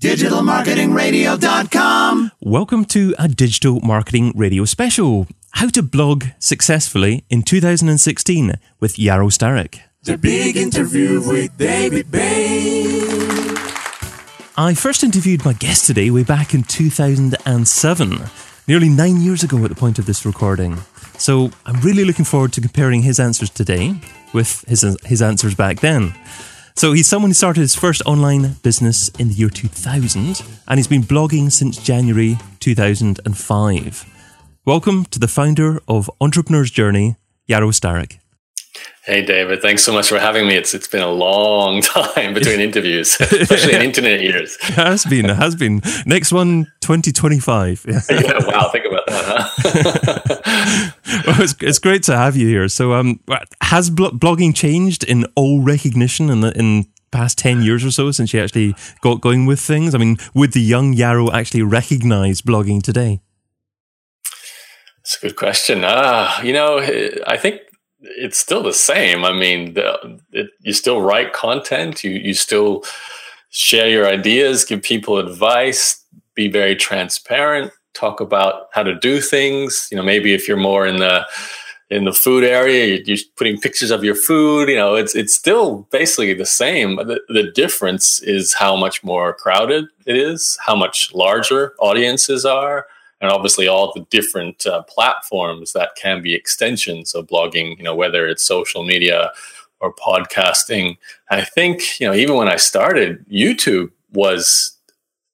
digitalmarketingradio.com. Welcome to a digital marketing radio special How to Blog Successfully in 2016 with Yaro Starak. The big interview with David Bain. I first interviewed my guest today way back in 2007, nearly nine years ago at the point of this recording. So I'm really looking forward to comparing his answers today with his, his answers back then. So he's someone who started his first online business in the year 2000 and he's been blogging since January 2005. Welcome to the founder of Entrepreneur's Journey, Yaro Starak. Hey David, thanks so much for having me. It's it's been a long time between interviews, especially in internet years. It has been, it has been. Next one, 2025. yeah, wow, think about that, huh? well, it's, it's great to have you here. So, um, has blogging changed in all recognition in the in past 10 years or so since you actually got going with things? I mean, would the young Yaro actually recognize blogging today? That's a good question. Ah, you know, I think it's still the same. I mean, the, it, you still write content. You you still share your ideas, give people advice, be very transparent, talk about how to do things. You know, maybe if you're more in the in the food area, you're putting pictures of your food. You know, it's it's still basically the same. The, the difference is how much more crowded it is, how much larger audiences are and obviously all the different uh, platforms that can be extensions of blogging you know whether it's social media or podcasting. I think you know even when i started youtube was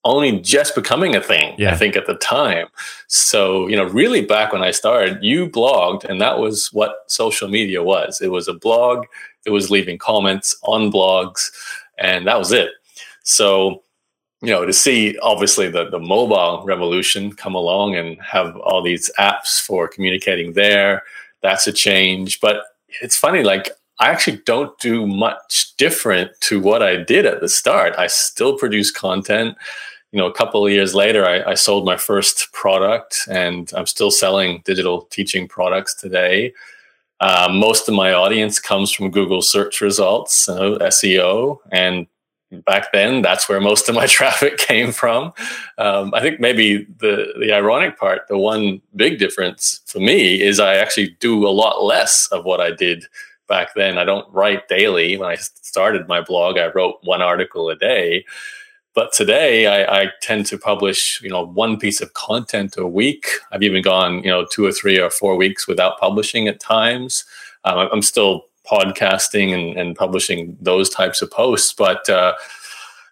only just becoming a thing yeah. i think at the time. So you know really back when i started you blogged and that was what social media was. It was a blog. It was leaving comments on blogs and that was it. So you know, to see obviously the, the mobile revolution come along and have all these apps for communicating there, that's a change. But it's funny, like I actually don't do much different to what I did at the start. I still produce content. You know, a couple of years later, I, I sold my first product and I'm still selling digital teaching products today. Uh, most of my audience comes from Google search results, uh, SEO, and back then that's where most of my traffic came from. Um, i think maybe the the ironic part the one big difference for me is i actually do a lot less of what i did back then. I don't write daily. When i started my blog i wrote one article a day. But today I, I tend to publish you know one piece of content a week. I've even gone you know two or three or four weeks without publishing at times. Um, i'm still podcasting and, and publishing those types of posts. But uh,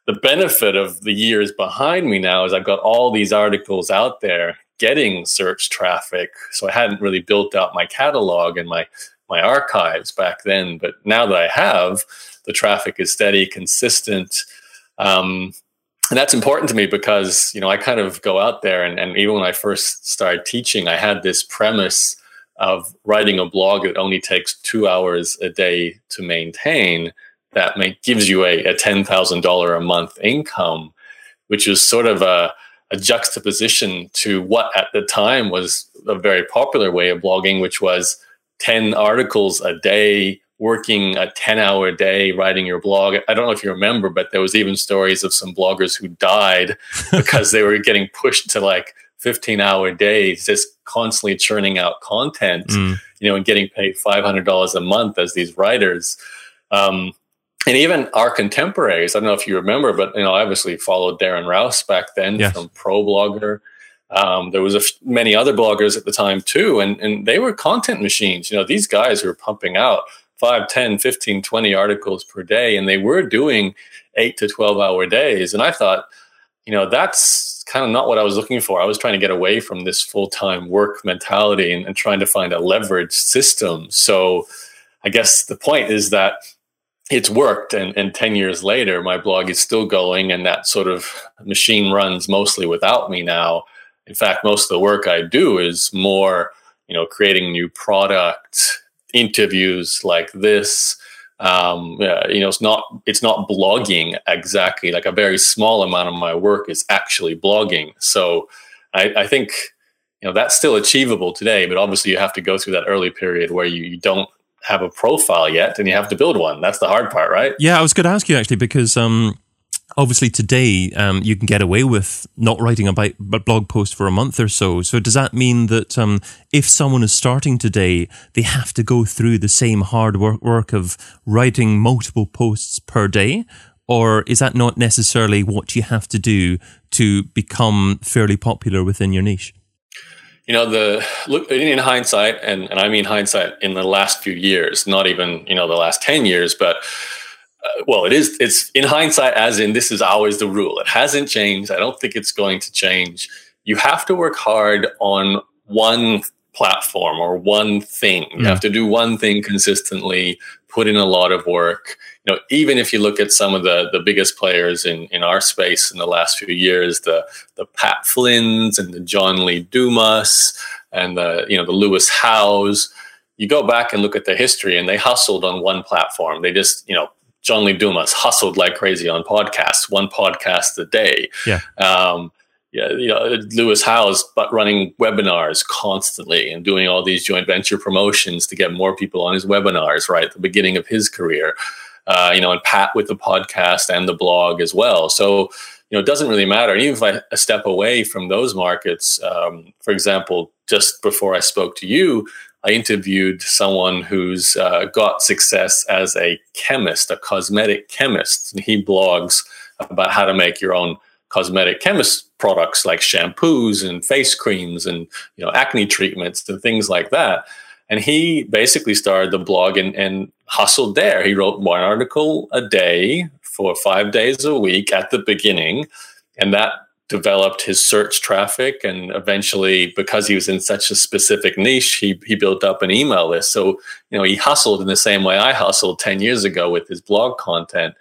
the benefit of the years behind me now is I've got all these articles out there getting search traffic. So I hadn't really built out my catalog and my my archives back then. But now that I have, the traffic is steady, consistent. Um, and that's important to me because you know I kind of go out there and, and even when I first started teaching, I had this premise of writing a blog that only takes two hours a day to maintain that may, gives you a, a $10,000 a month income, which is sort of a, a juxtaposition to what at the time was a very popular way of blogging, which was 10 articles a day, working a 10 hour day writing your blog. I don't know if you remember, but there was even stories of some bloggers who died because they were getting pushed to like 15 hour days, just constantly churning out content, mm. you know, and getting paid $500 a month as these writers. Um, and even our contemporaries, I don't know if you remember, but, you know, I obviously followed Darren Rowse back then yes. from ProBlogger. Um, there was a f- many other bloggers at the time too, and, and they were content machines. You know, these guys were pumping out 5, 10, 15, 20 articles per day, and they were doing eight to 12 hour days. And I thought, you know, that's kind of not what I was looking for. I was trying to get away from this full time work mentality and, and, trying to find a leverage system. So I guess the point is that it's worked. And, and 10 years later, my blog is still going, and that sort of machine runs mostly without me now. In fact, most of the work I do is more, you know, creating new product, interviews like this um, you know, it's not it's not blogging exactly. Like a very small amount of my work is actually blogging. So I, I think you know that's still achievable today. But obviously, you have to go through that early period where you, you don't have a profile yet, and you have to build one. That's the hard part, right? Yeah, I was going to ask you actually because um, obviously today um, you can get away with not writing a blog post for a month or so. So does that mean that um, if someone is starting today, they have to go through the same hard work, work of writing multiple posts per day? Or is that not necessarily what you have to do to become fairly popular within your niche? You know, the look in hindsight, and, and I mean hindsight in the last few years, not even, you know, the last 10 years, but uh, well, it is. It's in hindsight, as in this is always the rule. It hasn't changed. I don't think it's going to change. You have to work hard on one platform or one thing. You have to do one thing consistently. Put in a lot of work. You know, even if you look at some of the the biggest players in in our space in the last few years, the the Pat Flynn's and the John Lee Dumas and the you know the Lewis Howes you go back and look at their history and they hustled on one platform. They just, you know, John Lee Dumas hustled like crazy on podcasts, one podcast a day. Yeah. Um, yeah, you know, Lewis Howes, but running webinars constantly and doing all these joint venture promotions to get more people on his webinars, right? At the beginning of his career. Uh, you know, and Pat with the podcast and the blog as well. So, you know, it doesn't really matter. And even if I step away from those markets, um, for example, just before I spoke to you, I interviewed someone who's uh, got success as a chemist, a cosmetic chemist. And he blogs about how to make your own cosmetic chemist products like shampoos and face creams and you know acne treatments and things like that. And he basically started the blog and, and hustled there. He wrote one article a day for five days a week at the beginning. And that developed his search traffic and eventually because he was in such a specific niche he, he built up an email list. So you know he hustled in the same way i hustled 10 years ago with his blog content.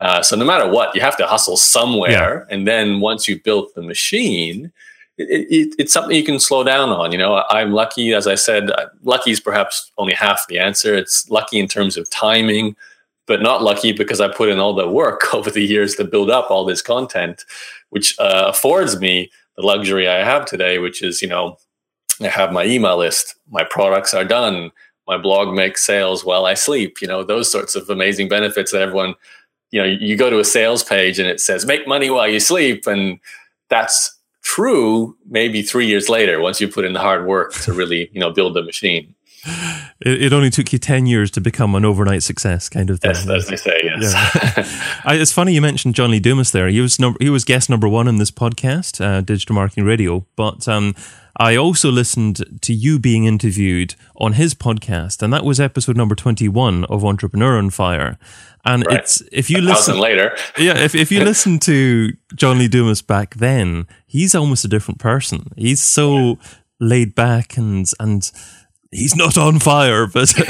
Uh, so no matter what you have to hustle somewhere. Yeah. and then once you've built the machine it, it, it's something you can slow down on. You know i'm lucky as i said uh, lucky is perhaps only half the answer. It's lucky in terms of timing but not lucky because I put in all the work over the years to build up all this content, which uh, affords me the luxury I have today, which is, you know, I have my email list, my products are done, my blog makes sales while I sleep, you know, those sorts of amazing benefits that everyone, you know, you go to a sales page and it says make money while you sleep. And that's true maybe three years later once you put in the hard work to really, you know, build the machine it, it, only took you 10 years to become an overnight success kind of thing. Yes, as they say, yes. Yeah. I, it's funny you mentioned John Lee Dumas there. He was number, he was guest number one in this podcast, uh, Digital Marketing Radio. But um, I also listened to you being interviewed on his podcast, and that was episode number 21 of Entrepreneur on Fire. And right. it's if you a listen later, yeah, if if you listen to John Lee Dumas back then, he's almost a different person. He's so yeah. laid back and and he's not on fire, but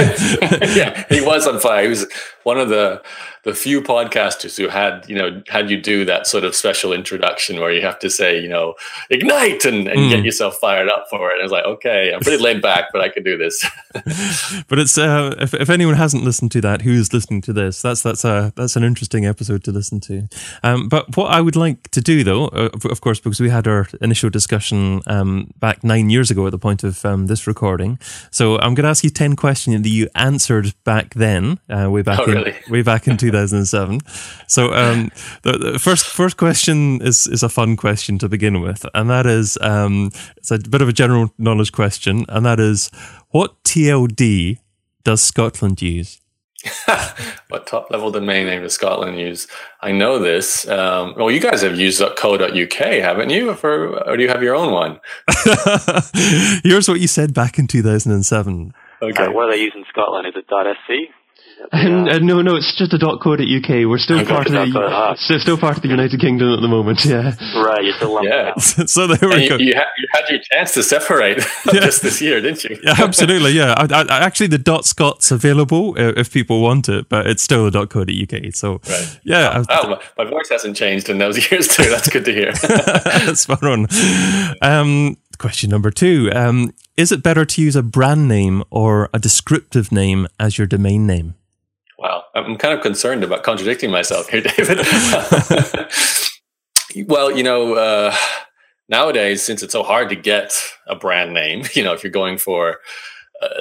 yeah, he was on fire. He was one of the the few podcasters who had you know had you do that sort of special introduction where you have to say you know ignite and, and mm. get yourself fired up for it. And I was like, okay, I'm pretty laid back, but I can do this. but it's uh, if if anyone hasn't listened to that, who's listening to this? That's that's a that's an interesting episode to listen to. Um, but what I would like to do though, uh, of course, because we had our initial discussion um, back nine years ago at the point of um, this recording, so I'm going to ask you ten questions that you answered back then, uh, way back oh, in really? way back in 2007. So um, the, the, first first question is is a fun question to begin with, and that is um, it's a bit of a general knowledge question, and that is what TLD does Scotland use? what top level domain name does Scotland use? I know this. Um, well, you guys have used .co.uk, haven't you? For, or do you have your own one? Here's what you said back in 2007. Okay. Uh, what are they using in Scotland? Is it .sc? And, uh, no, no, it's just a .co.uk. We're still okay, part of the ah. still part of the United Kingdom at the moment. Yeah, right. You're still yeah. so there we go. You, you, had, you, had, your chance to separate yeah. just this year, didn't you? yeah, absolutely. Yeah, I, I, actually, the dot scot's available uh, if people want it, but it's still the .co.uk. So right. yeah, oh, oh, my voice hasn't changed in those years too. That's good to hear. That's fun. on. Um, question number two: um, Is it better to use a brand name or a descriptive name as your domain name? Wow, I'm kind of concerned about contradicting myself here, David. well, you know, uh, nowadays, since it's so hard to get a brand name, you know, if you're going for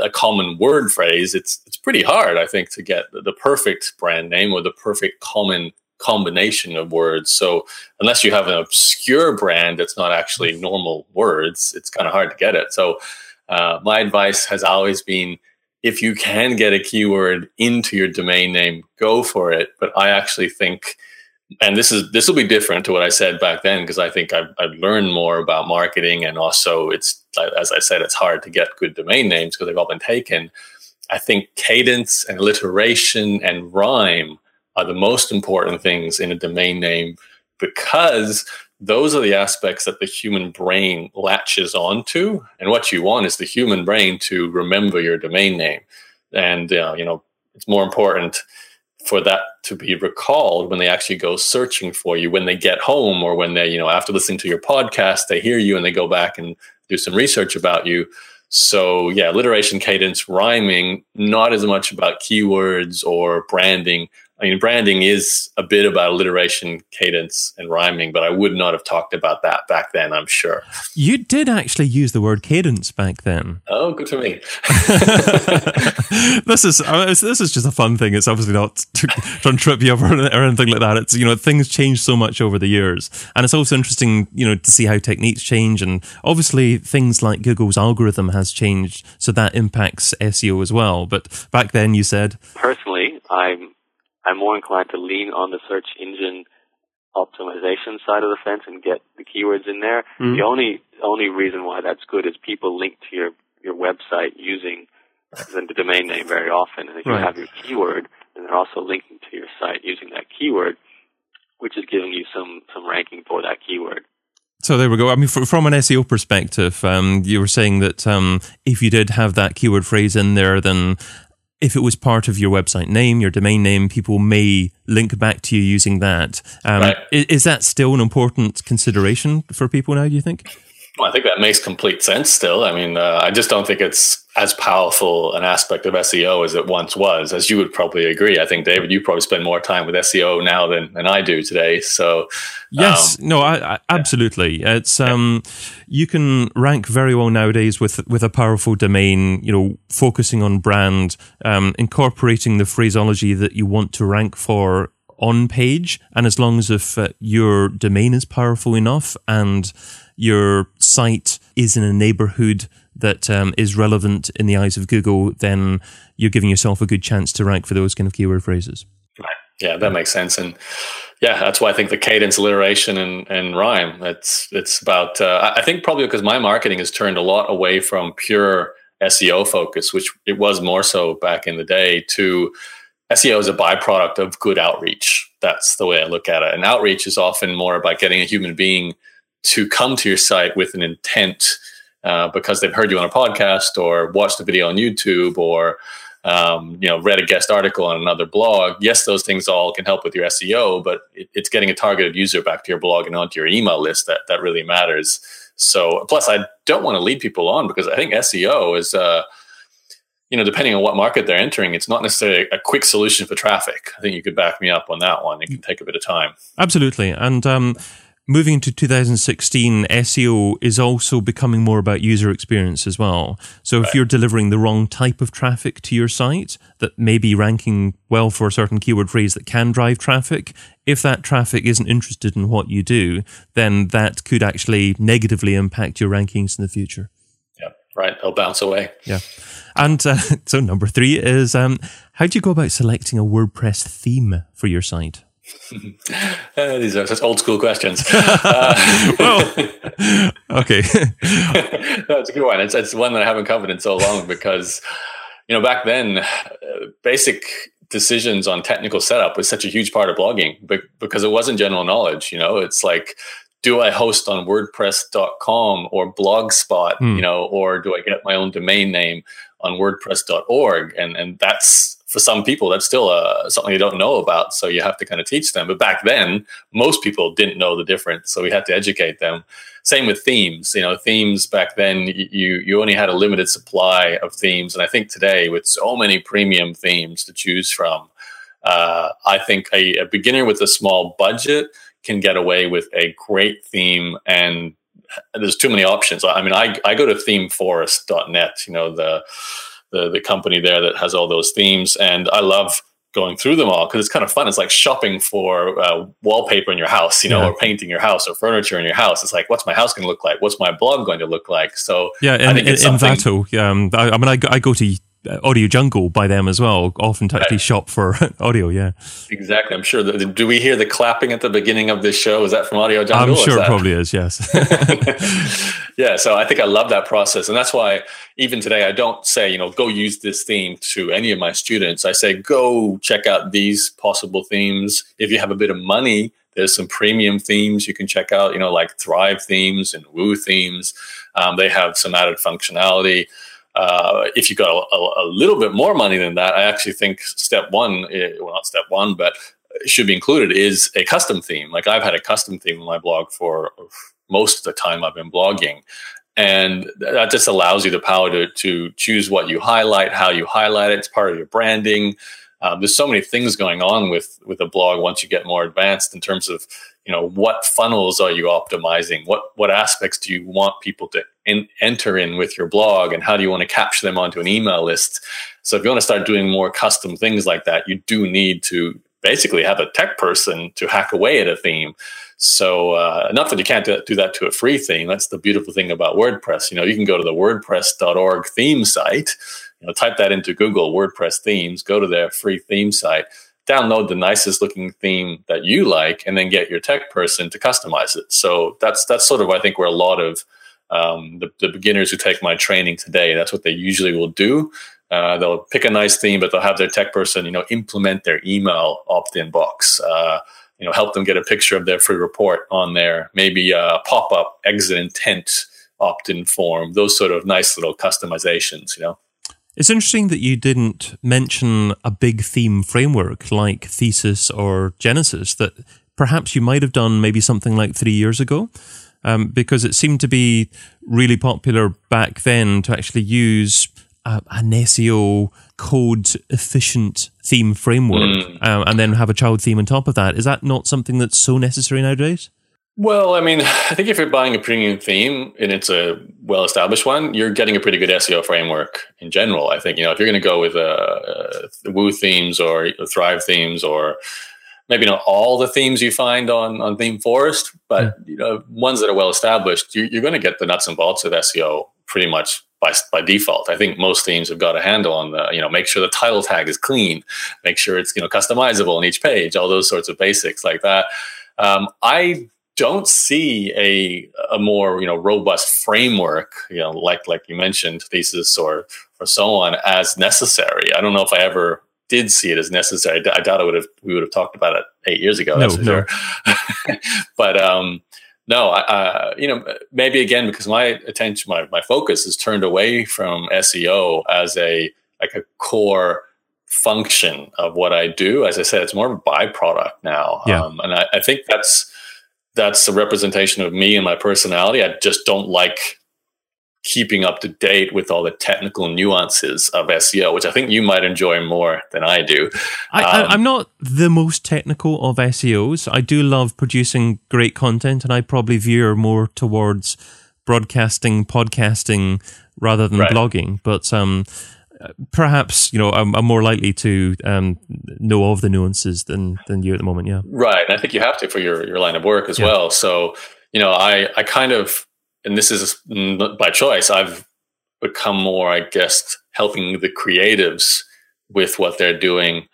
a, common word phrase, it's it's pretty hard, I think, to get the perfect brand name or the perfect common combination of words. So unless you have an obscure brand that's not actually normal words, it's kind of hard to get it. So uh, my advice has always been if you can get a keyword into your domain name, go for it. But I actually think, and this is this will be different to what I said back then because I think I've, I've, learned more about marketing, and also it's as I said, it's hard to get good domain names because they've all been taken. I think cadence and alliteration and rhyme are the most important things in a domain name because those are the aspects that the human brain latches onto. And what you want is the human brain to remember your domain name. And, uh, you know, it's more important for that to be recalled when they actually go searching for you when they get home or when they, you know, after listening to your podcast, they hear you and they go back and do some research about you. So, yeah, alliteration, cadence, rhyming, not as much about keywords or branding, I mean, branding is a bit about alliteration, cadence, and rhyming, but I would not have talked about that back then, I'm sure. You did actually use the word cadence back then. Oh, good for me. this is this is just a fun thing. It's obviously not trying to trip you up or, or anything like that. It's you know things change so much over the years, and it's also interesting you know to see how techniques change, and obviously things like Google's algorithm has changed, so that impacts SEO as well. But back then, you said personally, I'm I'm more inclined to lean on the search engine optimization side of the fence and get the keywords in there. Mm-hmm. The only only reason why that's good is people link to your your website using the domain name very often, and if right. you have your keyword, and they're also linking to your site using that keyword, which is giving you some some ranking for that keyword. So there we go. I mean, from an SEO perspective, um, you were saying that um, if you did have that keyword phrase in there, then if it was part of your website name, your domain name, people may link back to you using that. Um, right. is, is, that still an important consideration for people now, do you think? Well, I think that makes complete sense still. I mean, uh, I just don't think it's as powerful an aspect of SEO as it once was, as you would probably agree. I think, David, you probably spend more time with SEO now than, than I do today. So, yes, um, no, I, I, absolutely. It's, um, you can rank very well nowadays with, with a powerful domain, you know, focusing on brand, um, incorporating the phraseology that you want to rank for on page. And as long as if uh, your domain is powerful enough and your site is in a neighborhood that um, is relevant in the eyes of Google, then you're giving yourself a good chance to rank for those kind of keyword phrases. Right. Yeah, that makes sense. And yeah, that's why I think the cadence, alliteration, and, and rhyme. It's it's about. Uh, I think probably because my marketing has turned a lot away from pure SEO focus, which it was more so back in the day, to SEO is a byproduct of good outreach. That's the way I look at it. And outreach is often more about getting a human being to come to your site with an intent uh, because they've heard you on a podcast or watched a video on YouTube or um, you know read a guest article on another blog. Yes, those things all can help with your SEO, but it, it's getting a targeted user back to your blog and onto your email list that that really matters. So plus, I don't want to lead people on because I think SEO is. Uh, you know, depending on what market they're entering, it's not necessarily a quick solution for traffic. I think you could back me up on that one. It can take a bit of time. Absolutely. And um, moving into 2016, SEO is also becoming more about user experience as well. So if you're delivering the wrong type of traffic to your site that may be ranking well for a certain keyword phrase that can drive traffic, if that traffic isn't interested in what you do, then that could actually negatively impact your rankings in the future. Yeah, right. They'll bounce away. Yeah. And uh, so number three is um, how do you go about selecting a WordPress theme for your site? uh, these are such old school questions. Uh, well, okay, that's a good one. It's, it's one that I haven't covered in so long because you know back then, uh, basic decisions on technical setup was such a huge part of blogging because it wasn't general knowledge. You know, it's like do I host on WordPress.com or Blogspot, mm. you know, or do I get my own domain name on WordPress.org? And and that's for some people that's still uh, something they don't know about so you have to kind of teach them. But back then most people didn't know the difference so we had to educate them. Same with themes you know themes back then you you only had a limited supply of themes and i think today with so many premium themes to choose from uh, i think a, a beginner with a small budget can get away with a great theme and there's too many options. I mean i, I go to themeforest.net you know the the the company there that has all those themes. And I love going through them all because it's kind of fun. It's like shopping for uh, wallpaper in your house, you know, yeah. or painting your house or furniture in your house. It's like, what's my house going to look like? What's my blog going to look like? So yeah, in, in, Envato, um, I, I, mean, I, I go to Audio Jungle by them as well. Often to actually shop for audio. Yeah, exactly. I'm sure. That, do we hear the clapping at the beginning of this show? Is that from Audio Jungle? I'm sure it probably is. Yes. yeah. So I think I love that process, and that's why even today I don't say you know go use this theme to any of my students. I say go check out these possible themes. If you have a bit of money, there's some premium themes you can check out. You know, like Thrive themes and Woo themes. Um, they have some added functionality. Uh, if you've got a, a, little bit more money than that, I actually think step one, eh, well, not step one, but should be included is a custom theme. Like I've had a custom theme in my blog for most of the time I've been blogging. And that just allows you the power to, to choose what you highlight, how you highlight it. It's part of your branding. Um, there's so many things going on with with a blog once you get more advanced in terms of you know what funnels are you optimizing what what aspects do you want people to in, enter in with your blog and how do you want to capture them onto an email list. So if you want to start doing more custom things like that you do need to basically have a tech person to hack away at a theme. So uh, not that you can't do, do that to a free theme that's the beautiful thing about wordpress. You know you can go to the wordpress.org theme site you know type that into google wordpress themes go to their free theme site download the nicest looking theme that you like and then get your tech person to customize it. So that's that's sort of i think where a lot of um, the, the, beginners who take my training today that's what they usually will do uh, they'll pick a nice theme but they'll have their tech person you know implement their email opt-in box uh, you know help them get a picture of their free report on there maybe a pop-up exit intent opt-in form those sort of nice little customizations you know it's interesting that you didn't mention a big theme framework like Thesis or Genesis that perhaps you might have done maybe something like three years ago. Um, because it seemed to be really popular back then to actually use uh, an SEO code efficient theme framework mm. uh, and then have a child theme on top of that. Is that not something that's so necessary nowadays? Well, I mean, I think if you're buying a premium theme and it's a well established one, you're getting a pretty good SEO framework in general. I think, you know, if you're going to go with uh, uh, Woo themes or Thrive themes or maybe not all the themes you find on, on theme forest but, yeah. you know, ones that are well established, you, you're going to get the nuts and bolts of SEO pretty much by, by default. I think most themes have got a handle on the, you know, make sure the title tag is clean, make sure it's, you know, customizable on each page, all those sorts of basics like that. Um, I don't see a a more you know robust framework you know like like you mentioned thesis or or so on as necessary i don't know if i ever did see it as necessary i, doubt it would have we would have talked about it eight years ago no, no. Sure. but um no I, you know maybe again because my attention my, my focus is turned away from seo as a like a core function of what i do as i said it's more of a byproduct now yeah. Um, and I, I think that's that's a representation of me and my personality. I just don't like keeping up to date with all the technical nuances of SEO, which I think you might enjoy more than I do. I, am um, not the most technical of SEOs. I do love producing great content, and I probably veer more towards broadcasting, podcasting rather than right. blogging. But um, perhaps you know I'm, I'm more likely to um, know of the nuances than than you at the moment. Yeah, right. And I think you have to for your your line of work as yeah. well. So you know, I I kind of and this is by choice. I've become more, I guess, helping the creatives with what they're doing.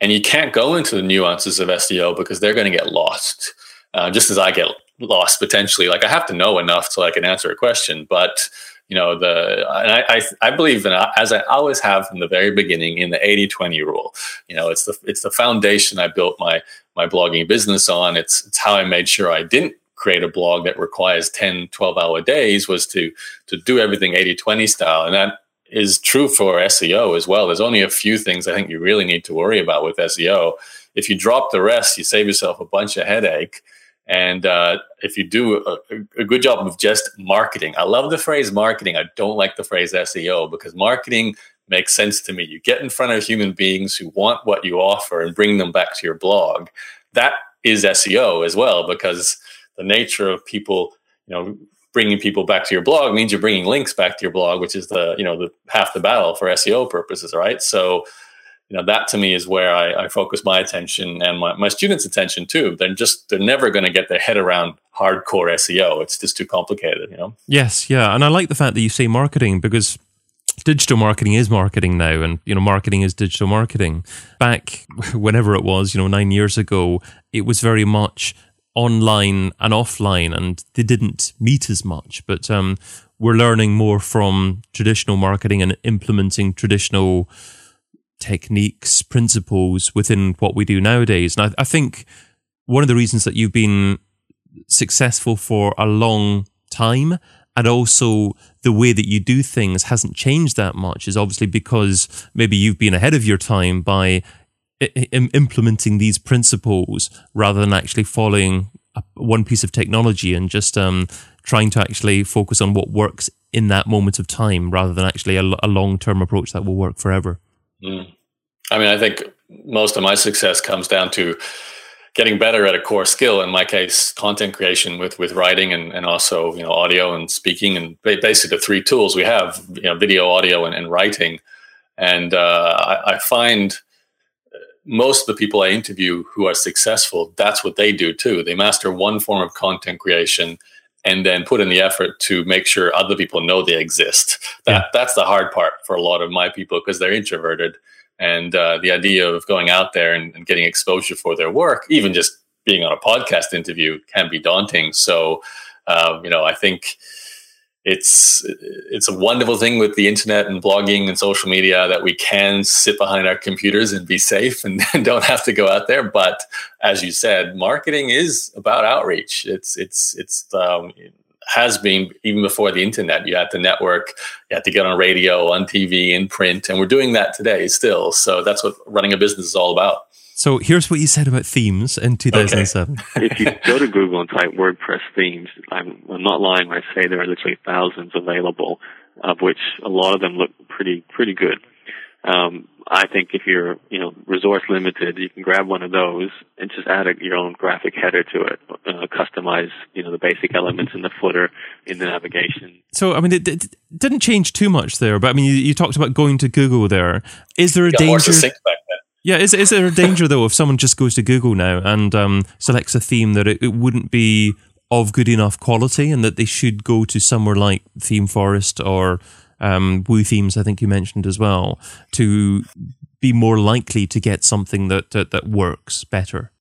And you can't go into the nuances of SEO because they're going to get lost, uh, just as I get lost potentially. Like I have to know enough so I can answer a question, but you know the and I, I, I believe in as I always have from the very beginning in the 80-20 rule. You know, it's the it's the foundation I built my my blogging business on. It's it's how I made sure I didn't create a blog that requires 10 12 hour days was to to do everything 80-20 style and that is true for SEO as well. There's only a few things I think you really need to worry about with SEO. If you drop the rest, you save yourself a bunch of headache. And uh, if you do a, a, good job of just marketing, I love the phrase marketing. I don't like the phrase SEO because marketing makes sense to me. You get in front of human beings who want what you offer and bring them back to your blog. That is SEO as well because the nature of people, you know, bringing people back to your blog means you're bringing links back to your blog, which is the you know the half the battle for SEO purposes, right? So you know that to me is where I, I focus my attention and my, my students' attention too. They're just they're never going to get their head around hardcore SEO. It's just too complicated, you know. Yes, yeah, and I like the fact that you say marketing because digital marketing is marketing now and you know marketing is digital marketing back whenever it was you know 9 years ago it was very much online and offline and they didn't meet as much but um, we're learning more from traditional marketing and implementing traditional techniques principles within what we do nowadays. And I, I think one of the reasons that you've been successful for a long time and also the way that you do things hasn't changed that much is obviously because maybe you've been ahead of your time by implementing these principles rather than actually following one piece of technology and just um, trying to actually focus on what works in that moment of time rather than actually a, a long term approach that will work forever. Mm. I mean, I think most of my success comes down to getting better at a core skill in my case content creation with with writing and, and also you know audio and speaking and basically the three tools we have you know video audio and, and writing and uh, I, I, find most of the people i interview who are successful that's what they do too they master one form of content creation and then put in the effort to make sure other people know they exist that yeah. that's the hard part for a lot of my people because they're introverted and uh, the idea of going out there and, and, getting exposure for their work, even just being on a podcast interview, can be daunting. So, um, you know, I think it's it's a wonderful thing with the internet and blogging and social media that we can sit behind our computers and be safe and, and don't have to go out there. But as you said, marketing is about outreach. It's it's it's um, it has been even before the internet. You had to network, you had to get on radio, on TV, in print, and we're doing that today still. So that's what running a business is all about. So here's what you said about themes in 2007. Okay. if you go to Google and type WordPress themes, I'm, I'm not lying when I say there are literally thousands available, of which a lot of them look pretty pretty good. Um, I think if you're, you know, resource limited, you can grab one of those and just add a, your own graphic header to it, uh, customize, you know, the basic elements in the footer, in the navigation. So, I mean, it, it didn't change too much there, but I mean, you, you talked about going to Google there. Is there a danger? Yeah, is is there a danger though if someone just goes to Google now and um, selects a theme that it, it wouldn't be of good enough quality, and that they should go to somewhere like ThemeForest or um, Woo themes, I think you mentioned as well, to be more likely to get something that, that, that works better?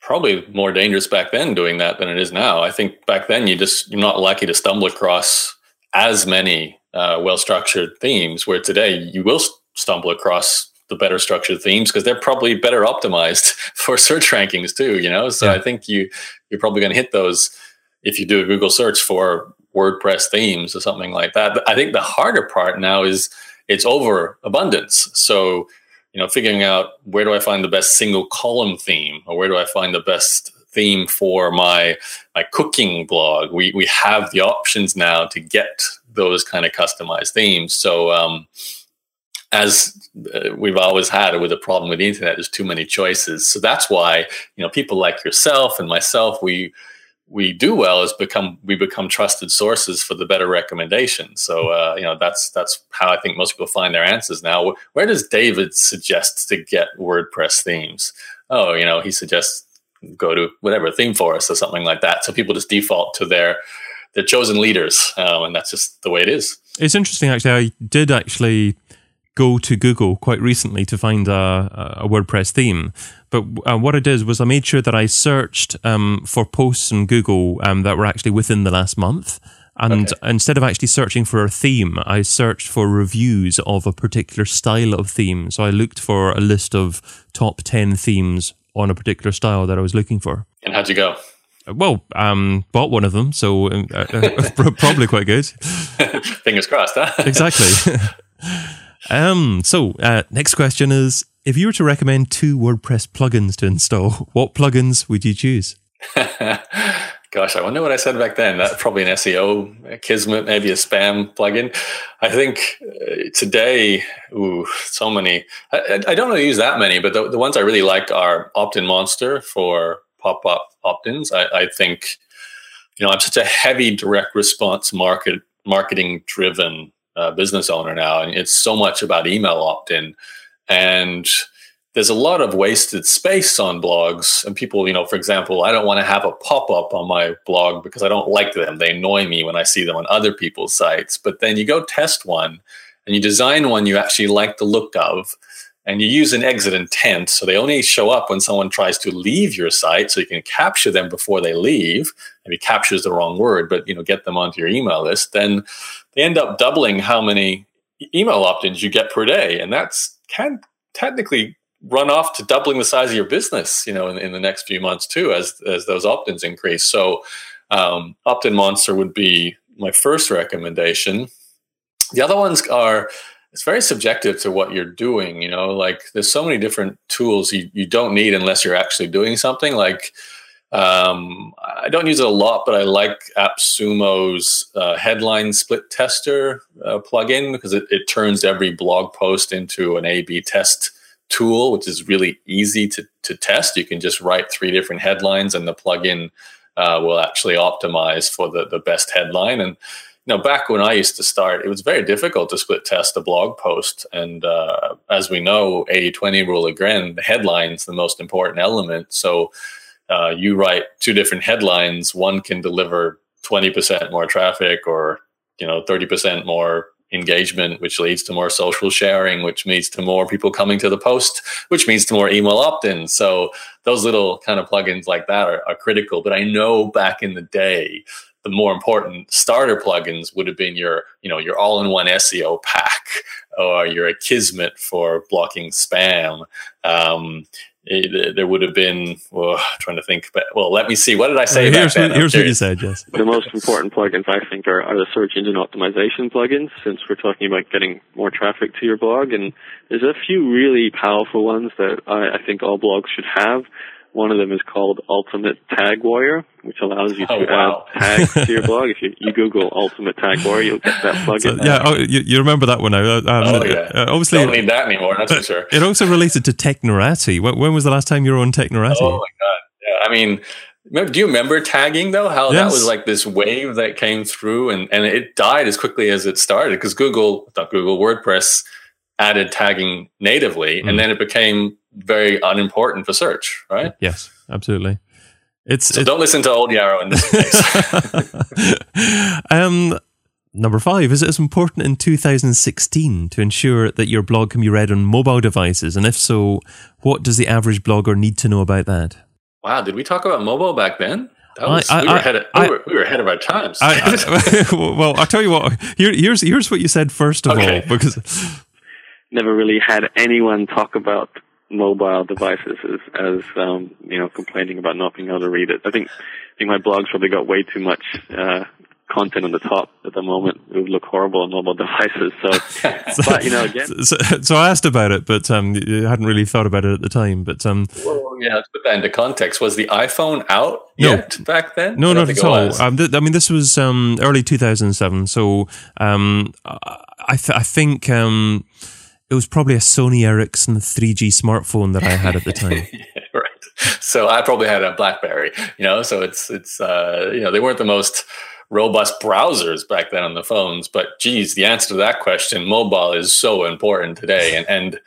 Probably more dangerous back then doing that than it is now. I think back then you just you're not likely to stumble across as many uh, well structured themes. Where today you will stumble across the better structured themes because they're probably better optimized for search rankings too. You know, so yeah. I think you you're probably going to hit those if you do a Google search for WordPress themes or something like that. But I think the harder part now is it's over abundance. So, you know, figuring out where do I find the best single column theme or where do I find the best theme for my my cooking blog. We we have the options now to get those kind of customized themes. So um, as uh, we've always had with a problem with the internet, there's too many choices. So that's why you know people like yourself and myself we we do well is become we become trusted sources for the better recommendations. So uh, you know that's that's how I think most people find their answers now. Where does David suggest to get WordPress themes? Oh, you know he suggests go to whatever theme forest or something like that. So people just default to their their chosen leaders, um, and that's just the way it is. It's interesting, actually. I did actually go to Google quite recently to find a, a WordPress theme. But uh, what I did was I made sure that I searched um, for posts on Google um, that were actually within the last month. And okay. instead of actually searching for a theme, I searched for reviews of a particular style of theme. So I looked for a list of top 10 themes on a particular style that I was looking for. And how'd you go? Well, um, bought one of them, so uh, uh probably quite good. Fingers crossed, huh? exactly. Um, so, uh, next question is if you were to recommend two WordPress plugins to install, what plugins would you choose? Gosh, I wonder what I said back then. That's probably an SEO Kismet, maybe a spam plugin. I think uh, today, ooh, so many. I, I, don't really use that many, but the, the ones I really like are Opt-in Monster for pop-up opt-ins. I, I think, you know, I'm such a heavy direct response market marketing driven uh, business owner now, and it's so much about email opt-in. and there's a lot of wasted space on blogs and people you know for example i don't want to have a pop-up on my blog because i don't like them they annoy me when i see them on other people's sites but then you go test one and you design one you actually like the look of and you use an exit intent so they only show up when someone tries to leave your site so you can capture them before they leave. Maybe capture is the wrong word but you know get them onto your email list. Then they end up doubling how many email opt-ins you get per day and that's can technically run off to doubling the size of your business you know in, in the next few months too as as those opt-ins increase. So um, opt-in monster would be my first recommendation. The other ones are it's very subjective to what you're doing you know like there's so many different tools you, you don't need unless you're actually doing something like um, i don't use it a lot but i like appsumo's uh, headline split tester uh, plugin because it, it turns every blog post into an a b test tool which is really easy to, to test. You can just write three different headlines and the plugin uh, will actually optimize for the, the best headline. And you know, back when I used to start, it was very difficult to split test a blog post. And uh, as we know, 80 20 rule again, the headline's the most important element. So uh, you write two different headlines, one can deliver 20% more traffic or, you know, 30% more engagement, which leads to more social sharing, which leads to more people coming to the post, which means to more email opt-ins. So those little kind of plugins like that are, are critical. But I know back in the day, the more important starter plugins would have been your, you know, your all-in-one SEO pack or your Akismet for blocking spam. Um, it, there would have been well, trying to think but well let me see. What did i say here's, what, here's what you said yes. The most important plugins i think are, are the search engine optimization plugins since we're talking about getting more traffic to your blog and there's a few really powerful ones that I, I think all blogs should have one of them is called Ultimate Tag Warrior, which allows you to oh, wow. add tags to your blog. If you, you Google Ultimate Tag Warrior, you'll get that plugin. So, yeah, oh, you, you, remember that one now. Um, oh, yeah. Uh, obviously, don't need that anymore, that's for sure. It also related to Technorati. When, when, was the last time you were on Technorati? Oh, my God. Yeah, I mean, do you remember tagging, though? How yes. that was like this wave that came through and, and it died as quickly as it started because Google, not Google, WordPress added tagging natively, mm. and then it became very unimportant for search, right? Yes, absolutely. It's, so it's, don't listen to old Yaro in this case. um, number five is it as important in 2016 to ensure that your blog can be read on mobile devices, and if so, what does the average blogger need to know about that? Wow, did we talk about mobile back then? Was, I, I, we, were ahead of, we, were, we, were ahead of, our times. well, I'll tell you what. Here, here's here's what you said first of okay. all, because never really had anyone talk about mobile devices as, as um, you know, complaining about not being able to read it. I think I think my blog's probably got way too much uh, content on the top at the moment. It would look horrible on mobile devices. So, so but you know, again, so, so, I asked about it, but um, you hadn't really thought about it at the time. But um, well, yeah, let's put that into context. Was the iPhone out no. yet back then? No, not at all. Um, th- I mean, this was um, early 2007. So um, I, th- I think. Um, it was probably a Sony Ericsson 3G smartphone that I had at the time. right. So I probably had a BlackBerry, you know, so it's, it's, uh, you know, they weren't the most robust browsers back then on the phones, but geez, the answer to that question, mobile is so important today. And, and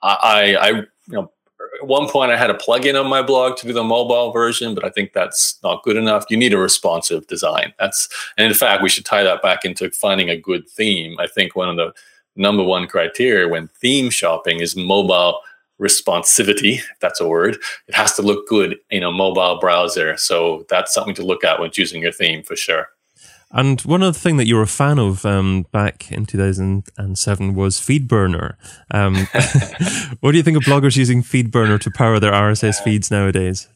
I, I, you know, at one point I had a plugin on my blog to do the mobile version, but I think that's not good enough. You need a responsive design. That's, and in fact, we should tie that back into finding a good theme. I think one of the, number one criteria when theme shopping is mobile responsivity, if that's a word. It has to look good in a mobile browser. So that's something to look at when choosing your theme for sure. And one other thing that you were a fan of um, back in 2007 was FeedBurner. Um, what do you think of bloggers using FeedBurner to power their RSS feeds nowadays?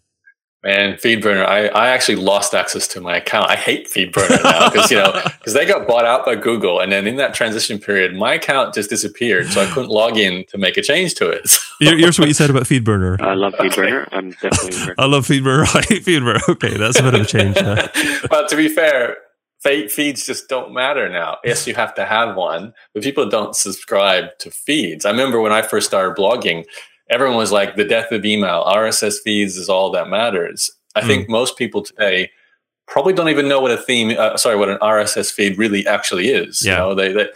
Man, FeedBurner, I, I actually lost access to my account. I hate FeedBurner now because, you know, because they got bought out by Google. And then in that transition period, my account just disappeared. So I couldn't log in to make a change to it. So. Here's what you said about FeedBurner. I love FeedBurner. Okay. I'm definitely. I love FeedBurner. I hate FeedBurner. Okay, that's a bit of a change. well, to be fair, feeds just don't matter now. Yes, you have to have one, but people don't subscribe to feeds. I remember when I first started blogging, everyone was like, the death of email, RSS feeds is all that matters. I mm. think most people today probably don't even know what a theme, uh, sorry, what an RSS feed really actually is. Yeah. You know, they, they,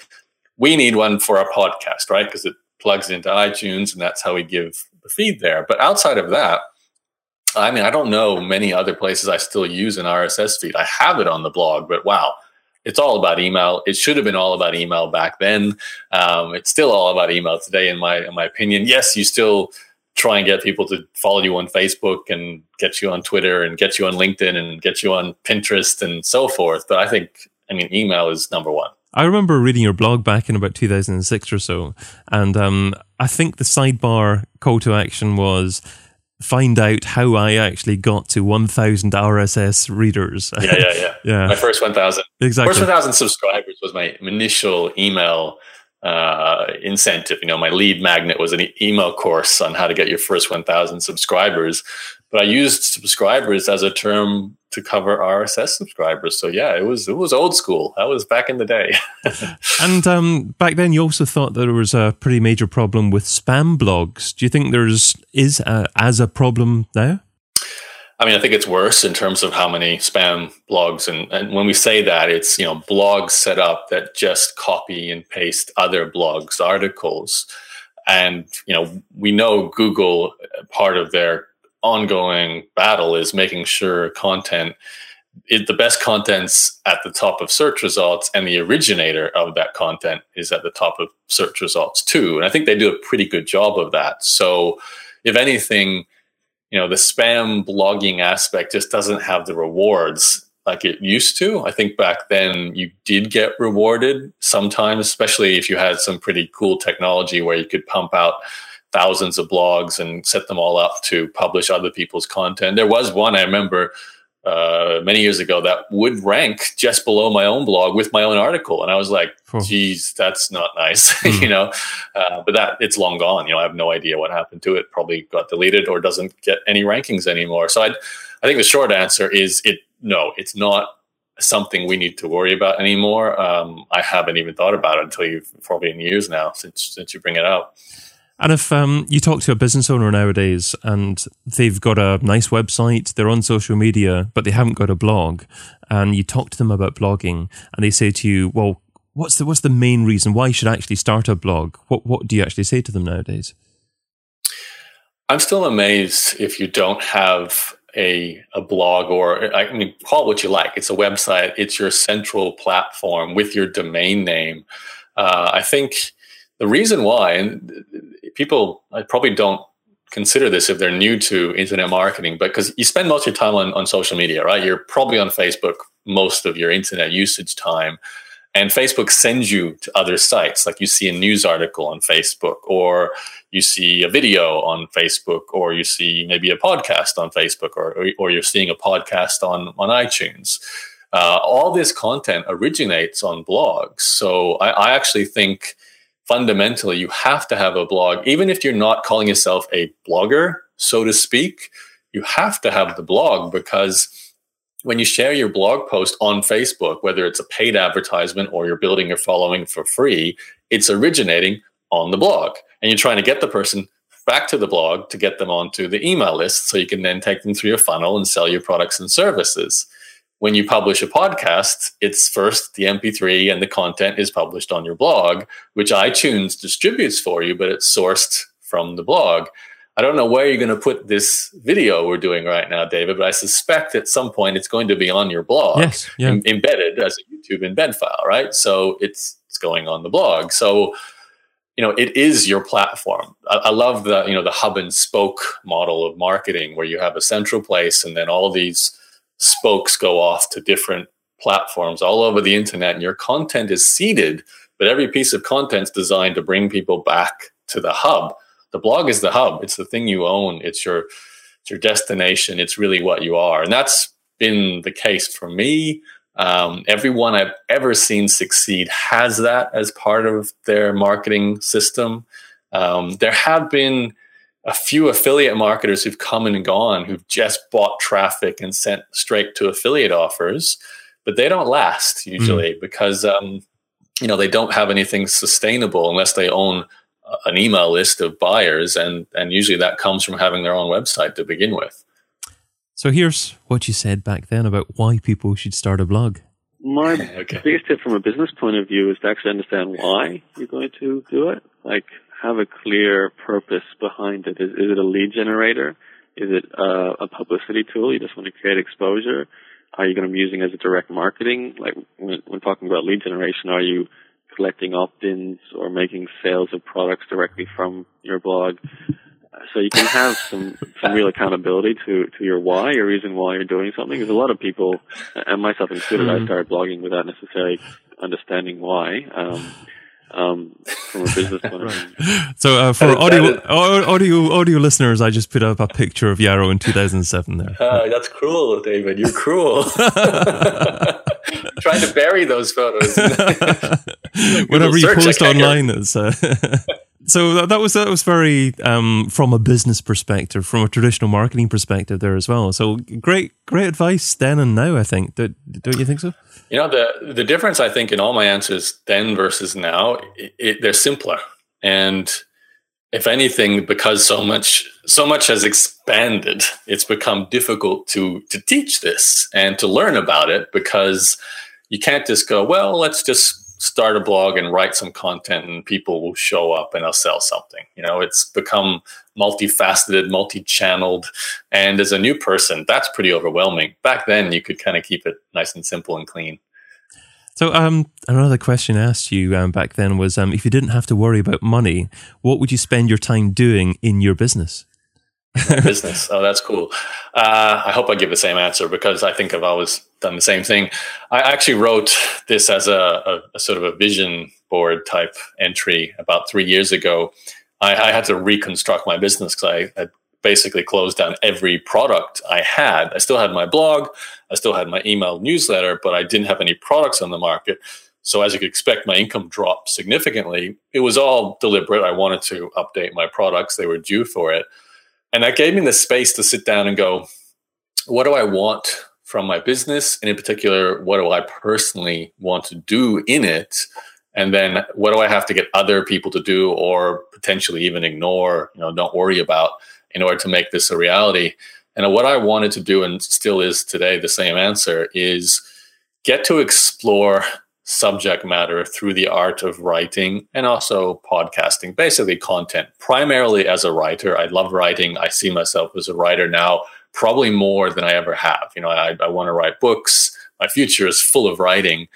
we need one for our podcast, right? Because it plugs into iTunes, and that's how we give the feed there. But outside of that, I mean, I don't know many other places I still use an RSS feed. I have it on the blog, but wow, it's all about email. It should have been all about email back then. Um, it's still all about email today, in my in my opinion. Yes, you still try and get people to follow you on Facebook and get you on Twitter and get you on LinkedIn and get you on Pinterest and so forth. But I think, I mean, email is number one. I remember reading your blog back in about 2006 or so, and um, I think the sidebar call to action was find out how I actually got to 1,000 RSS readers. Yeah, yeah, yeah. yeah. My first 1,000. Exactly. First 1,000 subscribers was my initial email uh, incentive. You know, my lead magnet was an e- email course on how to get your first 1,000 subscribers. But I used subscribers as a term to cover RSS subscribers. So yeah, it was it was old school. That was back in the day. and um, back then, you also thought there was a pretty major problem with spam blogs. Do you think there's is a, as a problem now? I mean, I think it's worse in terms of how many spam blogs, and, and when we say that, it's you know blogs set up that just copy and paste other blogs articles, and you know we know Google part of their ongoing battle is making sure content it, the best content's at the top of search results and the originator of that content is at the top of search results too. And i think they do a pretty good job of that. So if anything you know the spam blogging aspect just doesn't have the rewards like it used to. I think back then you did get rewarded sometimes especially if you had some pretty cool technology where you could pump out thousands of blogs and set them all up to publish other people's content there was one i remember uh, many years ago that would rank just below my own blog with my own article, and I was like, "Geez, that's not nice," you know. Uh, but that it's long gone. You know, I have no idea what happened to it. Probably got deleted or doesn't get any rankings anymore. So I, I think the short answer is it. No, it's not something we need to worry about anymore. Um, I haven't even thought about it until you've probably in years now since since you bring it up. And if um, you talk to a business owner nowadays and they've got a nice website, they're on social media, but they haven't got a blog, and you talk to them about blogging, and they say to you, "Well, what's the what's the main reason why you should actually start a blog?" What what do you actually say to them nowadays? I'm still amazed if you don't have a a blog or I mean call it what you like. It's a website. It's your central platform with your domain name. Uh, I think the reason why, and people I probably don't consider this if they're new to internet marketing, but because you spend most of your time on, on social media, right? You're probably on Facebook most of your internet usage time. And Facebook sends you to other sites, like you see a news article on Facebook, or you see a video on Facebook, or you see maybe a podcast on Facebook, or, or you're seeing a podcast on, on iTunes. Uh, all this content originates on blogs. So I, I actually think fundamentally you have to have a blog. Even if you're not calling yourself a blogger so to speak you have to have the blog because when you share your blog post on facebook whether it's a paid advertisement or you're building your following for free it's originating on the blog. And you're trying to get the person back to the blog to get them onto the email list so you can then take them through your funnel and sell your products and services when you publish a podcast, it's first the MP3 and the content is published on your blog, which iTunes distributes for you, but it's sourced from the blog. I don't know where you're going to put this video we're doing right now, David, but I suspect at some point it's going to be on your blog, yes, yeah. Embedded as a YouTube embed file, right? So it's it's going on the blog. So you know it is your platform. I, I love the you know the hub and spoke model of marketing, where you have a central place and then all these spokes go off to different platforms all over the internet and your content is seeded but every piece of content is designed to bring people back to the hub. The blog is the hub. It's the thing you own. It's your it's your destination. It's really what you are. And that's been the case for me. Um, everyone i've ever seen succeed has that as part of their marketing system. Um, there have been a few affiliate marketers who've come and gone who've just bought traffic and sent straight to affiliate offers, but they don't last usually mm. because um, you know they don't have anything sustainable unless they own an email list of buyers, and and usually that comes from having their own website to begin with. So here's what you said back then about why people should start a blog. My okay. biggest tip from a business point of view is to actually understand why you're going to do it. Like have a clear purpose behind it. Is, is it a lead generator? Is it a publicity tool? You just want to create exposure? Are you going to be using it as a direct marketing? Like when, when talking about lead generation, are you collecting opt-ins or making sales of products directly from your blog? So you can have some, some real accountability to, to your why, your reason why you're doing something. Because a lot of people, and myself included, mm. I started blogging without necessarily understanding why. Um, um, from a business point of view. So uh, for audio, audio audio listeners, I just put up a picture of Yaro in 2007 there. Uh, that's cruel, David. You're cruel. Trying to bury those photos. Whatever you post online is. Uh, so that was that was very um, from a business perspective, from a traditional marketing perspective there as well. So great, great advice then and now. I think. Don't, don't you think so? You know the the difference I think in all my answers then versus now, it, it, they're simpler, and if anything, because so much so much has expanded, it's become difficult to to teach this and to learn about it because you can't just go, well, let's just start a blog and write some content and people will show up and I'll sell something. You know, it's become multifaceted, multi-channeled. And as a new person, that's pretty overwhelming. Back then you could kind of keep it nice and simple and clean. So, um, another question I asked you um, back then was um, if you didn't have to worry about money, what would you spend your time doing in your business? Business. Oh, that's cool. Uh, I hope I give the same answer because I think I've always done the same thing. I actually wrote this as a, a, a sort of a vision board type entry about three years ago. I, I had to reconstruct my business because I had basically closed down every product I had. I still had my blog, I still had my email newsletter, but I didn't have any products on the market. So, as you could expect, my income dropped significantly. It was all deliberate. I wanted to update my products, they were due for it. And that gave me the space to sit down and go, what do I want from my business? And in particular, what do I personally want to do in it? And then what do I have to get other people to do or potentially even ignore, you know, don't worry about in order to make this a reality? And what I wanted to do and still is today the same answer is get to explore subject matter through the art of writing and also podcasting, basically content, primarily as a writer. I love writing. I see myself as a writer now, probably more than I ever have. You know, I, I want to write books. My future is full of writing.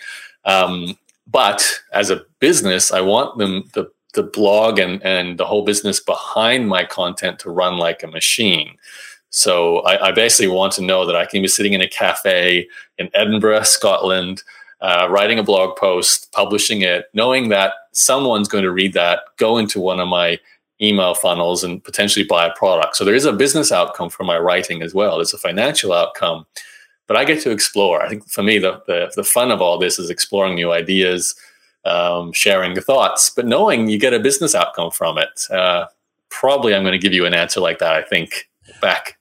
Um, but as a business, I want them, the, the blog and, and the whole business behind my content to run like a machine. So I, I basically want to know that I can be sitting in a cafe in Edinburgh, Scotland, uh, writing a blog post, publishing it, knowing that someone's going to read that, go into one of my email funnels and potentially buy a product. So there is a business outcome for my writing as well. There's a financial outcome, but I get to explore. I think for me, the, the, the fun of all this is exploring new ideas, um, sharing the thoughts, but knowing you get a business outcome from it. Uh, probably I'm going to give you an answer like that, I think, back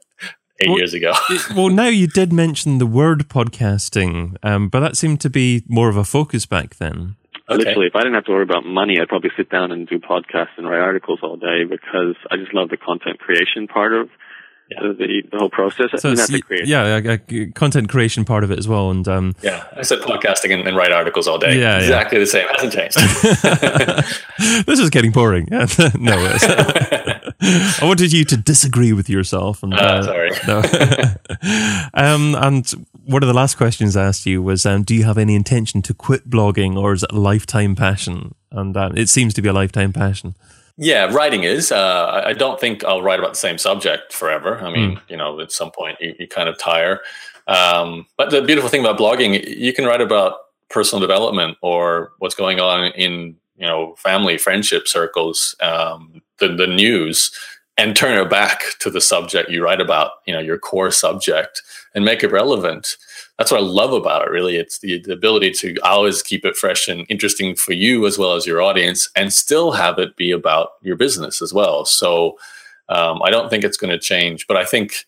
eight well, years ago. well, now you did mention the word podcasting, um, but that seemed to be more of a focus back then. Okay. Literally, if I didn't have to worry about money, I'd probably sit down and do podcasts and write articles all day because I just love the content creation part of yeah. the, the whole process. So yeah, uh, content creation part of it as well. And um, yeah, I said podcasting and, and write articles all day. Yeah, exactly yeah. the same. Hasn't changed. this is getting boring. no, I wanted you to disagree with yourself. And, uh, uh, sorry. No. um, and one of the last questions I asked you was, um, do you have any intention to quit blogging, or is it a lifetime passion? And um, it seems to be a lifetime passion. Yeah, writing is. Uh, I don't think I'll write about the same subject forever. I mean, mm. you know, at some point you, you kind of tire. Um, but the beautiful thing about blogging, you can write about personal development or what's going on in you know family friendship circles, um, the the news, and turn it back to the subject you write about. You know, your core subject, and make it relevant that's what I love about it. Really, it's the, the, ability to always keep it fresh and interesting for you as well as your audience, and still have it be about your business as well. So um, I don't think it's going to change, but I think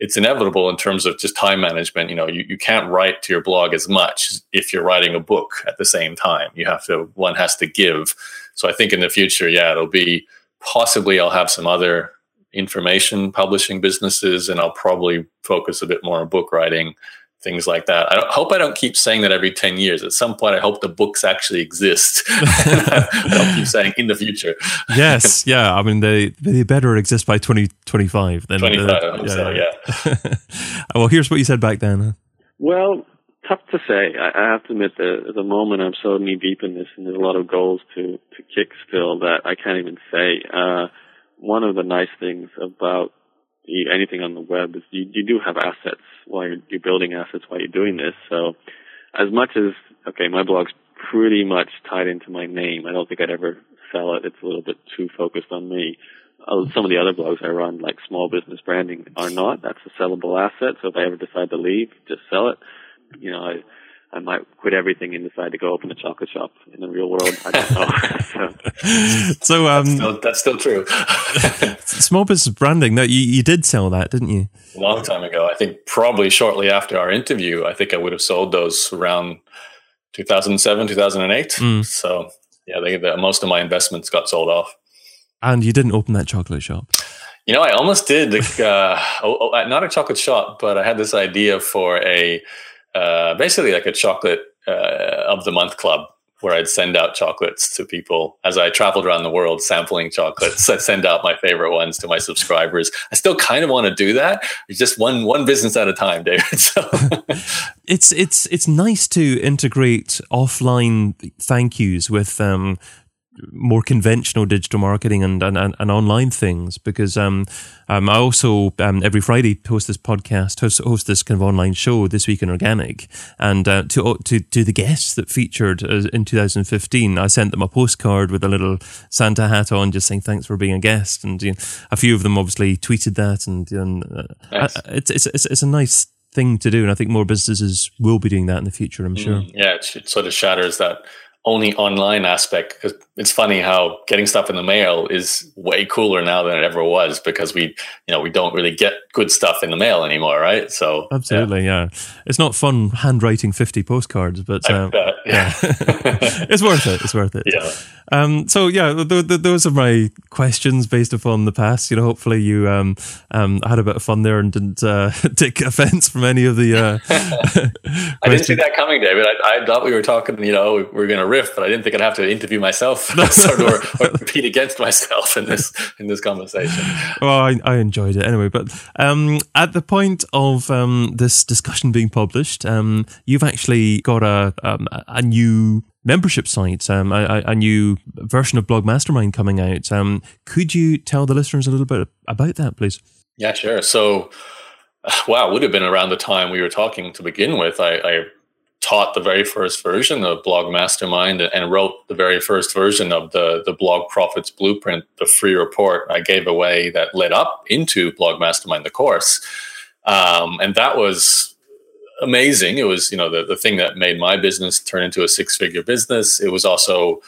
it's inevitable in terms of just time management. You know, you, you can't write to your blog as much if you're writing a book at the same time. You have to one has to give. So I think in the future, yeah, it'll be possibly I'll have some other information publishing businesses and I'll probably focus a bit more on book writing things like that. I hope I don't keep saying that every 10 years. At some point, I hope the books actually exist. I don't keep saying in the future. yes. Yeah. I mean, they, they better exist by 2025. 20, 25, uh, yeah. So, yeah. well, here's what you said back then. Well, tough to say. I, have to admit that at the moment I'm so knee deep in this and there's a lot of goals to, to kick still that I can't even say. Uh, one of the nice things about anything on the web is you, you do have assets while you're, you're building assets while you're doing this. So as much as, okay, my blog's pretty much tied into my name. I don't think I'd ever sell it. It's a little bit too focused on me. Uh, some of the other blogs I run, like small business branding, are not. That's a sellable asset. So if I ever decide to leave, just sell it. You know, I, I might quit everything and decide to go open a chocolate shop in the real world. I don't know. so, so um, that's, still, that's still true. small business branding. No, you, you did sell that, didn't you? A long time ago. I think probably shortly after our interview. I think I would have sold those around 2007, 2008. Mm. So yeah, they, the, most of my investments got sold off. And you didn't open that chocolate shop. You know, I almost did. Uh, oh, oh, not a chocolate shop, but I had this idea for a uh, basically like a chocolate uh, of the month club where I'd send out chocolates to people as I traveled around the world sampling chocolates. I'd send out my favorite ones to my subscribers. I still kind of want to do that. It's just one one business at a time, David. So it's it's it's nice to integrate offline thank yous with um, more conventional digital marketing and, and, and online things because um, um, I also um, every Friday host this podcast, host, host this kind of online show this week in organic, and uh, to to to the guests that featured uh, in 2015, I sent them a postcard with a little Santa hat on, just saying thanks for being a guest, and you know, a few of them obviously tweeted that, and, and uh, nice. it's, it's it's it's a nice thing to do, and I think more businesses will be doing that in the future. I'm sure. Mm, yeah, it sort of shatters that only online aspect because it's funny how getting stuff in the mail is way cooler now than it ever was because we you know we don't really get good stuff in the mail anymore right? So absolutely yeah, yeah. it's not fun handwriting 50 postcards but uh, bet, yeah, yeah. it's worth it it's worth it. Yeah. Um, so yeah th- th- those are my questions based upon the past. You know hopefully you um, um, had a bit of fun there and didn't uh, take offense from any of the uh, I didn't see that coming David. I, I thought we were talking you know we we're gonna riff, but I didn't think I'd have to interview myself sort of, or, compete against myself in this in this conversation. Well, I, I enjoyed it anyway. But um, at the point of um, this discussion being published, um, you've actually got a um, a new membership site, um, a, a, new version of Blog Mastermind coming out. Um, could you tell the listeners a little bit about that, please? Yeah, sure. So, wow, it would have been around the time we were talking to begin with. I, I taught the very first version of Blog Mastermind and wrote the very first version of the, the Blog Profits Blueprint, the free report I gave away that led up into Blog Mastermind, the course. Um, and that was amazing. It was, you know, the, the thing that made my business turn into a six figure business. It was also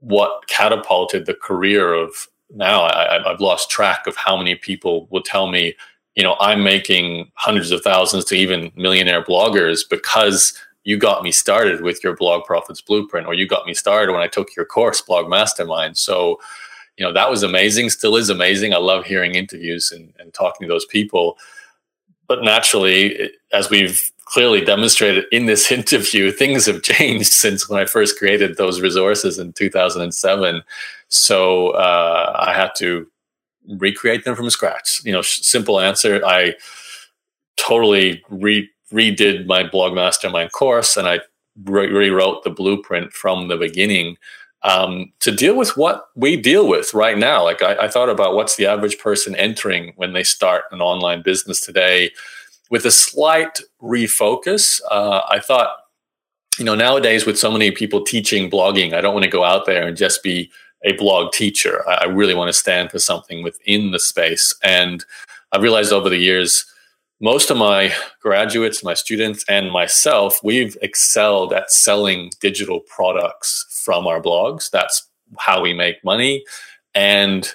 what catapulted the career of now I, I've lost track of how many people will tell me, you know, I'm making hundreds of thousands to even millionaire bloggers because you got me started with your blog profits blueprint or you got me started when i took your course blog mastermind. So you know that was amazing still is amazing. I love hearing interviews and, and talking to those people. But naturally as we've clearly demonstrated in this interview things have changed since when i first created those resources in 2007 so uh, i had to recreate them from scratch. You know simple answer i totally re redid my blog mastermind course and I re- rewrote the blueprint from the beginning um, to deal with what we deal with right now. Like I, I, thought about what's the average person entering when they start an online business today with a slight refocus. Uh, I thought, you know, nowadays with so many people teaching blogging, I don't want to go out there and just be a blog teacher. I, I really want to stand for something within the space. And I realized over the years, most of my graduates, my students, and myself, we've excelled at selling digital products from our blogs. That's how we make money. And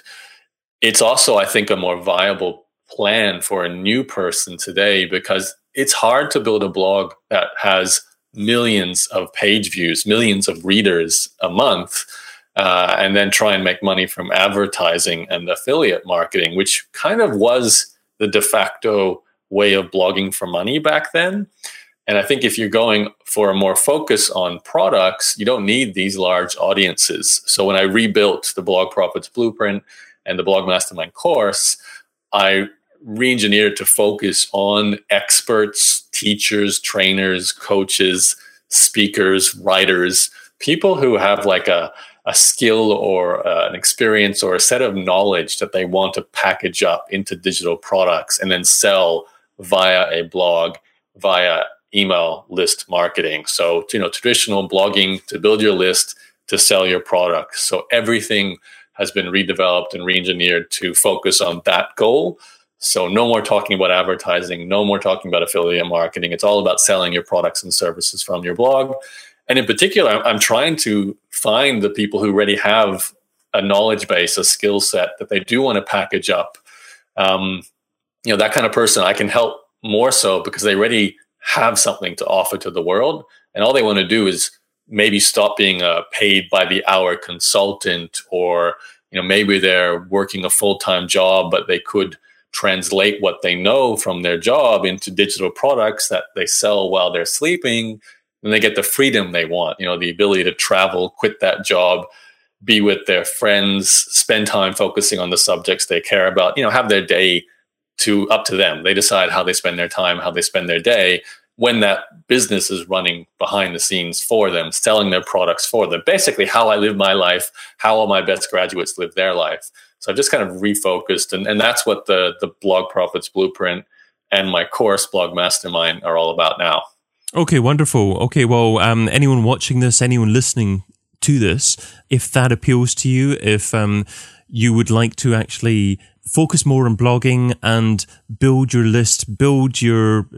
it's also, I think, a more viable plan for a new person today because it's hard to build a blog that has millions of page views, millions of readers a month. Uh, and then try and make money from advertising and affiliate marketing, which kind of was the de facto way of blogging for money back then. And I think if you're going for a more focus on products, you don't need these large audiences. So when I rebuilt the Blog Profits Blueprint and the Blog Mastermind course, I re-engineered to focus on experts, teachers, trainers, coaches, speakers, writers, people who have like a, a skill or uh, an experience or a set of knowledge that they want to package up into digital products and then sell via a blog, via email list marketing. So, you know, traditional blogging to build your list to sell your product. So everything has been redeveloped and re-engineered to focus on that goal. So no more talking about advertising, no more talking about affiliate marketing. It's all about selling your products and services from your blog. And in particular, I'm trying to find the people who already have a knowledge base, a skill set that they do want to package up. Um, you know, that kind of person I can help more so because they already have something to offer to the world. And all they want to do is maybe stop being a paid by the hour consultant or, you know, maybe they're working a full time job, but they could translate what they know from their job into digital products that they sell while they're sleeping. And they get the freedom they want, you know, the ability to travel, quit that job, be with their friends, spend time focusing on the subjects they care about, you know, have their day to up to them. They decide how they spend their time, how they spend their day when that business is running behind the scenes for them, selling their products for them. Basically, how I live my life, how all my best graduates live their life. So I've just kind of refocused, and, and that's what the the blog profits blueprint and my course blog mastermind are all about now. Okay, wonderful. Okay, well, um, anyone watching this, anyone listening to this, if that appeals to you, if um, you would like to actually focus more on blogging and build your list, build your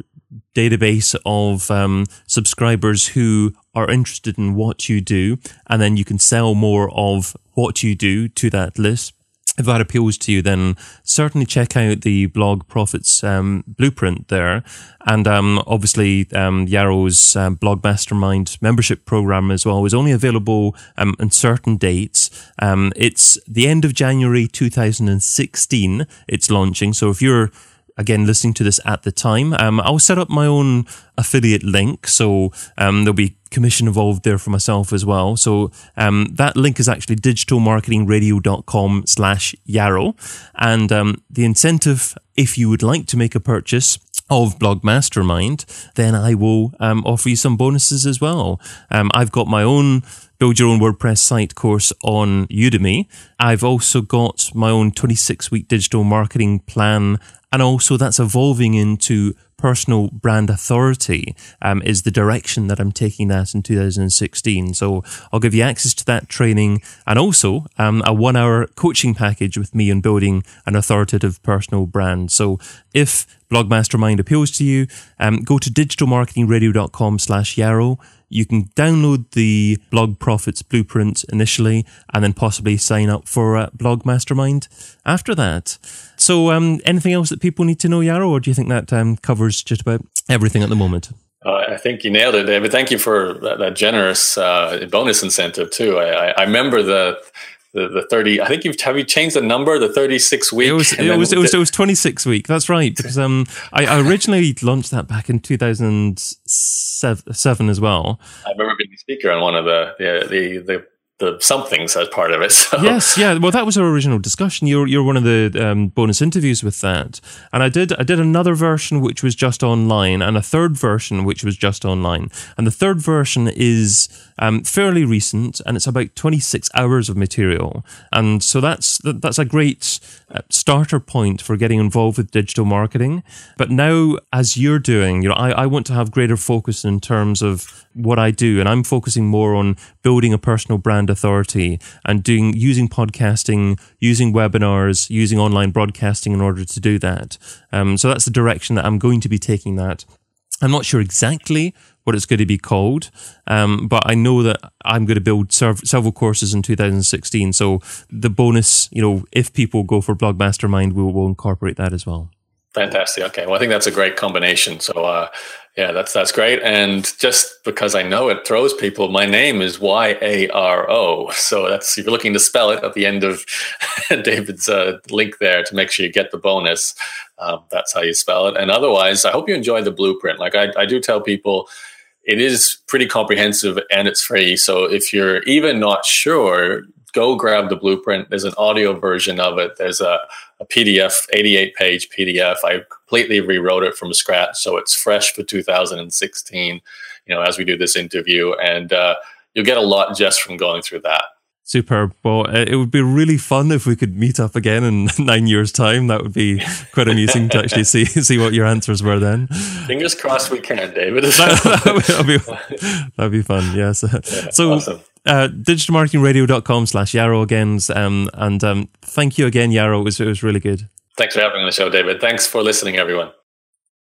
database of um, subscribers who are interested in what you do, and then you can sell more of what you do to that list if that appeals to you, then certainly check out the blog profits um, blueprint there, and um, obviously um, Yaro's um, blog mastermind membership program as well is only available um, on certain dates. Um, it's the end of January 2016. It's launching, so if you're again listening to this at the time. Um, I'll set up my own affiliate link, so um, there'll be commission involved there for myself as well. So um, that link is actually digitalmarketingradio.com slash yaro. And um, the incentive, if you would like to make a purchase, of Blog Mastermind, then I will um, offer you some bonuses as well. Um, I've got my own build your own WordPress site course on Udemy. I've also got my own 26 week digital marketing plan and also that's evolving into personal brand authority um, is the direction that I'm taking that in 2016. So I'll give you access to that training and also um, a one hour coaching package with me on building an authoritative personal brand. So if Blog Mastermind appeals to you, um, go to digitalmarketingradio.com slash yaro you can download the Blog Profits Blueprint initially and then possibly sign up for a Blog Mastermind after that. So, um, anything else that people need to know, Yaro, or do you think that um, covers just about everything at the moment? Uh, I think you nailed it, David. Thank you for that, that generous uh, bonus incentive too. I, I, remember the the, the 30 i think you've have you changed the number the 36 week it was it was, it was, it was 26 week. That's right. Because um I, I, originally launched that back in 2007 as well. I remember being a speaker on one of the the the, the the somethings as part of it. So. Yes, yeah. Well, that was our original discussion. You're you're one of the um, bonus interviews with that, and I did I did another version which was just online, and a third version which was just online, and the third version is um, fairly recent, and it's about 26 hours of material, and so that's that's a great starter point for getting involved with digital marketing. But now, as you're doing, you know, I, I want to have greater focus in terms of what I do, and I'm focusing more on building a personal brand authority and doing using podcasting, using webinars, using online broadcasting in order to do that. Um, so that's the direction that I'm going to be taking that. I'm not sure exactly what it's going to be called, um, but I know that I'm going to build several courses in 2016. So the bonus, you know, if people go for Blog Mastermind, we'll, we'll incorporate that as well. Fantastic. Okay. Well, I think that's a great combination. So, uh, Yeah, that's that's great. And just because I know it throws people, my name is Y A R O. So that's if you're looking to spell it at the end of David's uh, link there to make sure you get the bonus. Um, that's how you spell it. And otherwise, I hope you enjoy the blueprint. Like I, I do tell people, it is pretty comprehensive and it's free. So if you're even not sure, go grab the blueprint. There's an audio version of it. There's a, a PDF, 88 page PDF. I completely rewrote it from scratch. So it's fresh for 2016, you know, as we do this interview. And uh, you'll get a lot just from going through that. Superb. Well, uh, it would be really fun if we could meet up again in nine years' time. That would be quite amusing to actually see see what your answers were then. Fingers crossed we can, David. that'd, be, that'd be fun, yes. Yeah, so, awesome. uh, digitalmarketingradio.com slash Yaro again. Um, and um, thank you again, Yaro. It was, it was really good. Thanks for having me on the show, David. Thanks for listening, everyone.